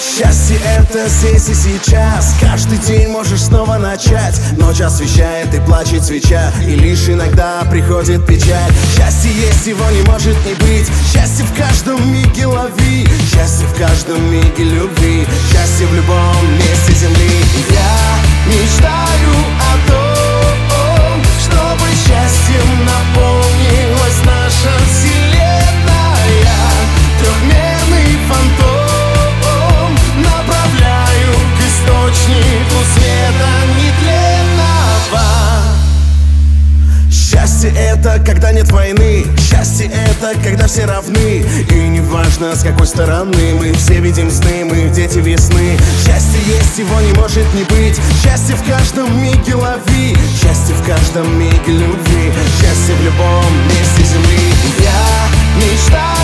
Счастье это здесь и сейчас. Каждый день можешь снова начать. Ночь освещает и плачет свеча. И лишь иногда приходит печаль. Счастье есть, его не может не быть. Счастье в каждом миге лови. Счастье в каждом миге любви. Счастье в любом месте земли это когда нет войны. Счастье это когда все равны. И не важно с какой стороны Мы все видим сны, мы дети весны. Счастье есть, его не может не быть. Счастье в каждом миге лови. Счастье в каждом миге любви. Счастье в любом месте земли. Я мечтаю